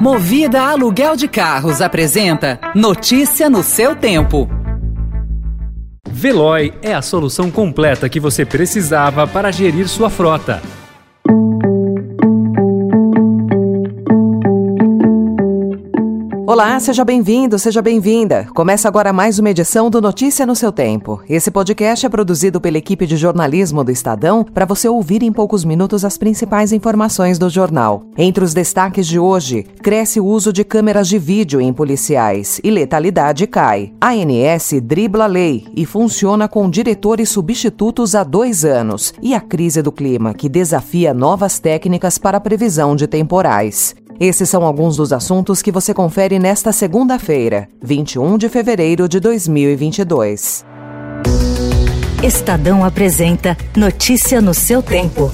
Movida Aluguel de Carros apresenta Notícia no seu tempo. Veloy é a solução completa que você precisava para gerir sua frota. Olá, seja bem-vindo, seja bem-vinda. Começa agora mais uma edição do Notícia no seu Tempo. Esse podcast é produzido pela equipe de jornalismo do Estadão para você ouvir em poucos minutos as principais informações do jornal. Entre os destaques de hoje, cresce o uso de câmeras de vídeo em policiais e letalidade cai. A ANS dribla a lei e funciona com diretores substitutos há dois anos. E a crise do clima, que desafia novas técnicas para previsão de temporais. Esses são alguns dos assuntos que você confere nesta segunda-feira, 21 de fevereiro de 2022. Estadão apresenta Notícia no seu tempo.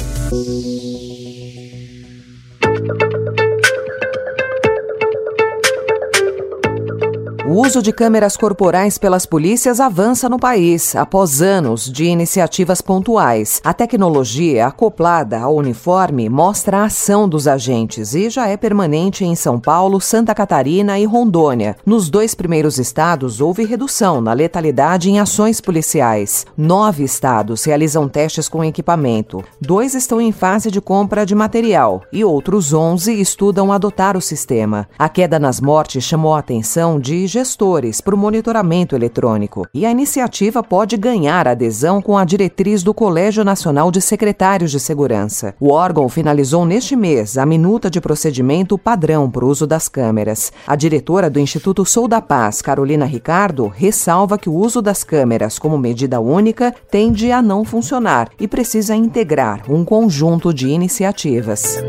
O uso de câmeras corporais pelas polícias avança no país após anos de iniciativas pontuais. A tecnologia acoplada ao uniforme mostra a ação dos agentes e já é permanente em São Paulo, Santa Catarina e Rondônia. Nos dois primeiros estados, houve redução na letalidade em ações policiais. Nove estados realizam testes com equipamento. Dois estão em fase de compra de material e outros onze estudam adotar o sistema. A queda nas mortes chamou a atenção de gestores para o monitoramento eletrônico. E a iniciativa pode ganhar adesão com a diretriz do Colégio Nacional de Secretários de Segurança. O órgão finalizou neste mês a minuta de procedimento padrão para o uso das câmeras. A diretora do Instituto Sou da Paz, Carolina Ricardo, ressalva que o uso das câmeras como medida única tende a não funcionar e precisa integrar um conjunto de iniciativas.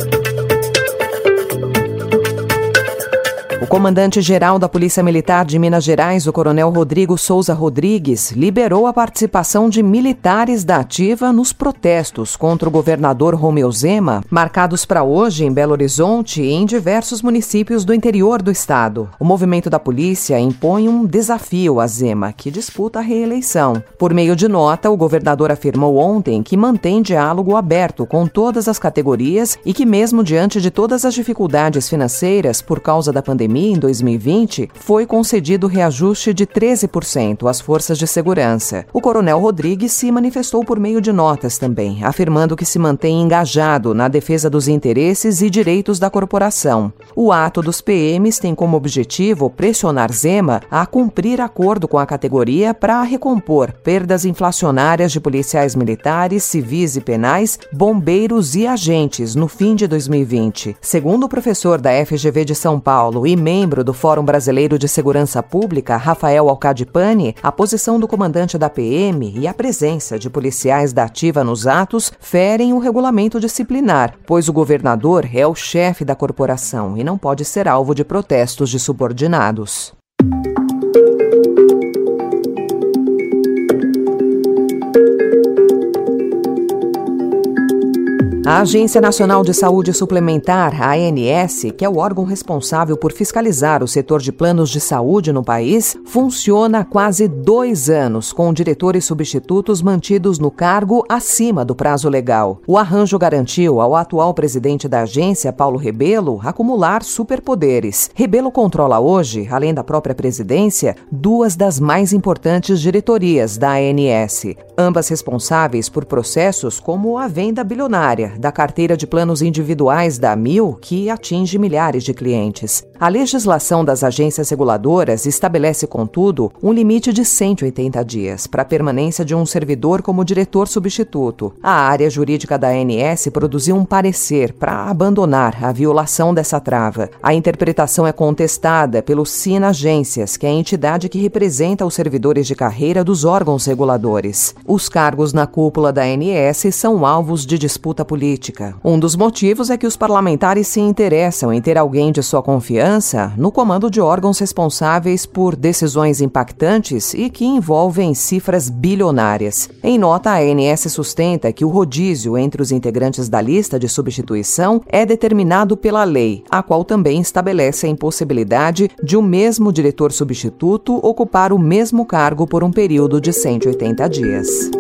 Comandante-geral da Polícia Militar de Minas Gerais, o coronel Rodrigo Souza Rodrigues, liberou a participação de militares da ativa nos protestos contra o governador Romeu Zema, marcados para hoje em Belo Horizonte e em diversos municípios do interior do estado. O movimento da polícia impõe um desafio a Zema, que disputa a reeleição. Por meio de nota, o governador afirmou ontem que mantém diálogo aberto com todas as categorias e que, mesmo diante de todas as dificuldades financeiras por causa da pandemia, em 2020, foi concedido reajuste de 13% às forças de segurança. O coronel Rodrigues se manifestou por meio de notas também, afirmando que se mantém engajado na defesa dos interesses e direitos da corporação. O ato dos PMs tem como objetivo pressionar Zema a cumprir acordo com a categoria para recompor perdas inflacionárias de policiais militares, civis e penais, bombeiros e agentes no fim de 2020. Segundo o professor da FGV de São Paulo e membro do Fórum Brasileiro de Segurança Pública, Rafael Alcadipani, a posição do comandante da PM e a presença de policiais da ativa nos atos ferem o regulamento disciplinar, pois o governador é o chefe da corporação e não pode ser alvo de protestos de subordinados. A Agência Nacional de Saúde Suplementar, a ANS, que é o órgão responsável por fiscalizar o setor de planos de saúde no país, funciona há quase dois anos, com diretores substitutos mantidos no cargo acima do prazo legal. O arranjo garantiu ao atual presidente da agência, Paulo Rebelo, acumular superpoderes. Rebelo controla hoje, além da própria presidência, duas das mais importantes diretorias da ANS, ambas responsáveis por processos como a venda bilionária da carteira de planos individuais da Mil, que atinge milhares de clientes. A legislação das agências reguladoras estabelece, contudo, um limite de 180 dias para a permanência de um servidor como diretor substituto. A área jurídica da ANS produziu um parecer para abandonar a violação dessa trava. A interpretação é contestada pelo Sina Agências, que é a entidade que representa os servidores de carreira dos órgãos reguladores. Os cargos na cúpula da ANS são alvos de disputa política política. Um dos motivos é que os parlamentares se interessam em ter alguém de sua confiança no comando de órgãos responsáveis por decisões impactantes e que envolvem cifras bilionárias. Em nota, a ANS sustenta que o rodízio entre os integrantes da lista de substituição é determinado pela lei, a qual também estabelece a impossibilidade de o mesmo diretor substituto ocupar o mesmo cargo por um período de 180 dias.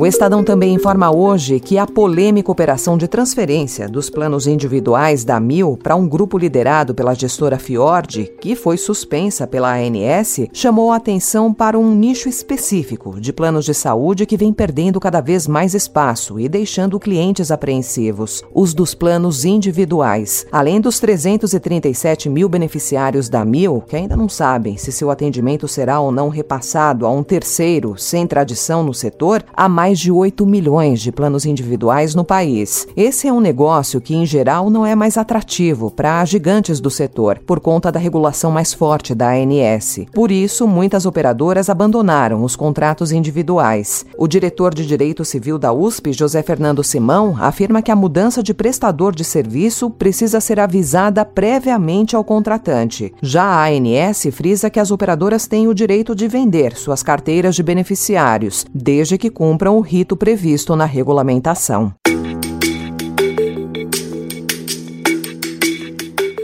O Estadão também informa hoje que a polêmica operação de transferência dos planos individuais da Mil para um grupo liderado pela gestora Fiord, que foi suspensa pela ANS, chamou a atenção para um nicho específico de planos de saúde que vem perdendo cada vez mais espaço e deixando clientes apreensivos: os dos planos individuais. Além dos 337 mil beneficiários da Mil, que ainda não sabem se seu atendimento será ou não repassado a um terceiro sem tradição no setor, há mais mais de 8 milhões de planos individuais no país. Esse é um negócio que, em geral, não é mais atrativo para gigantes do setor, por conta da regulação mais forte da ANS. Por isso, muitas operadoras abandonaram os contratos individuais. O diretor de Direito Civil da USP, José Fernando Simão, afirma que a mudança de prestador de serviço precisa ser avisada previamente ao contratante. Já a ANS frisa que as operadoras têm o direito de vender suas carteiras de beneficiários, desde que cumpram o rito previsto na regulamentação.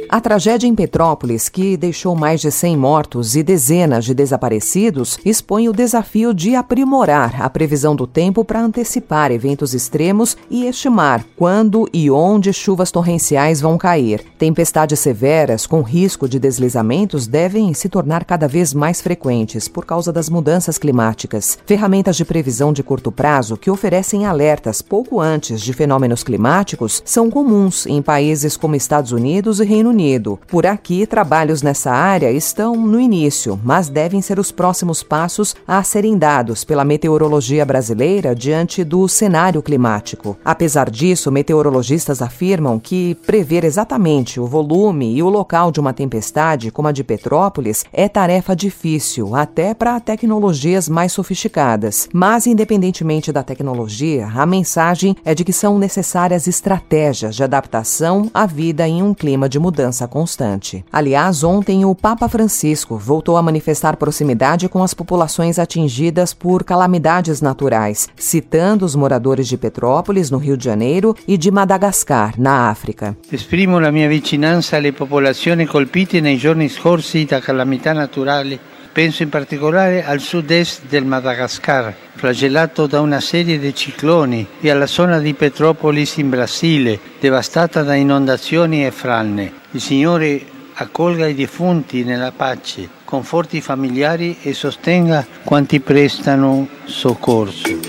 A tragédia em Petrópolis, que deixou mais de 100 mortos e dezenas de desaparecidos, expõe o desafio de aprimorar a previsão do tempo para antecipar eventos extremos e estimar quando e onde chuvas torrenciais vão cair. Tempestades severas com risco de deslizamentos devem se tornar cada vez mais frequentes por causa das mudanças climáticas. Ferramentas de previsão de curto prazo que oferecem alertas pouco antes de fenômenos climáticos são comuns em países como Estados Unidos e Reino Unido. Por aqui, trabalhos nessa área estão no início, mas devem ser os próximos passos a serem dados pela meteorologia brasileira diante do cenário climático. Apesar disso, meteorologistas afirmam que prever exatamente o volume e o local de uma tempestade, como a de Petrópolis, é tarefa difícil, até para tecnologias mais sofisticadas. Mas, independentemente da tecnologia, a mensagem é de que são necessárias estratégias de adaptação à vida em um clima de mudança mudança constante. Aliás, ontem o Papa Francisco voltou a manifestar proximidade com as populações atingidas por calamidades naturais, citando os moradores de Petrópolis, no Rio de Janeiro, e de Madagascar, na África. Esprimo la mia vicinanza alle popolazioni colpite nei giorni scorsi da calamità naturali Penso in particolare al sud-est del Madagascar, flagellato da una serie di cicloni, e alla zona di Petropolis in Brasile, devastata da inondazioni e frane. Il Signore accolga i defunti nella pace, conforti i familiari e sostenga quanti prestano soccorso.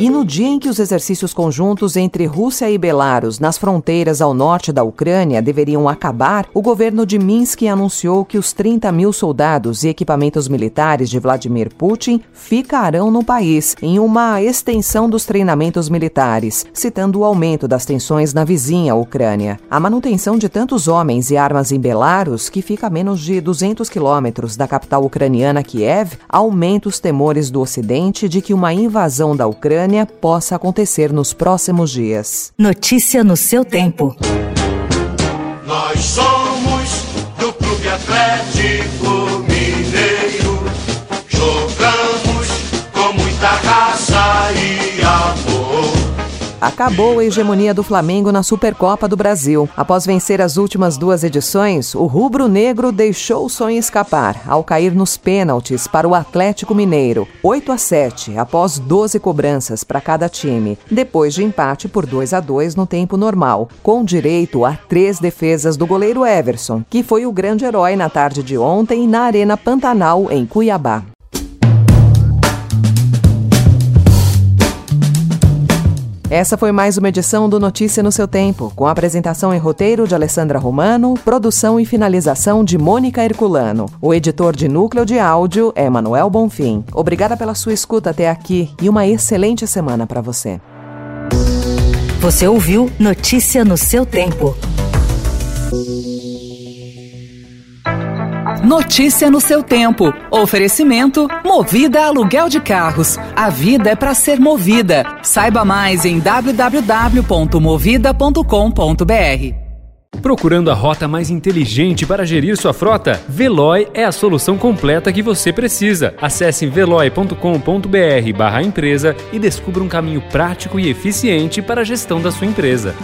E no dia em que os exercícios conjuntos entre Rússia e Belarus nas fronteiras ao norte da Ucrânia deveriam acabar, o governo de Minsk anunciou que os 30 mil soldados e equipamentos militares de Vladimir Putin ficarão no país, em uma extensão dos treinamentos militares, citando o aumento das tensões na vizinha Ucrânia. A manutenção de tantos homens e armas em Belarus, que fica a menos de 200 quilômetros da capital ucraniana Kiev, aumenta os temores do Ocidente de que uma invasão da Ucrânia Ucrânia possa acontecer nos próximos dias. Notícia no seu tempo. Nós somos do Clube Atlético Acabou a hegemonia do Flamengo na Supercopa do Brasil. Após vencer as últimas duas edições, o rubro-negro deixou o sonho escapar ao cair nos pênaltis para o Atlético Mineiro, 8 a 7, após 12 cobranças para cada time, depois de empate por 2 a 2 no tempo normal, com direito a três defesas do goleiro Everson, que foi o grande herói na tarde de ontem na Arena Pantanal, em Cuiabá. Essa foi mais uma edição do Notícia no seu Tempo, com apresentação e roteiro de Alessandra Romano, produção e finalização de Mônica Herculano. O editor de núcleo de áudio é Manuel Bonfim. Obrigada pela sua escuta até aqui e uma excelente semana para você. Você ouviu Notícia no seu Tempo. Notícia no seu tempo. Oferecimento Movida Aluguel de Carros. A vida é para ser movida. Saiba mais em www.movida.com.br. Procurando a rota mais inteligente para gerir sua frota? Veloy é a solução completa que você precisa. Acesse veloy.com.br/empresa e descubra um caminho prático e eficiente para a gestão da sua empresa.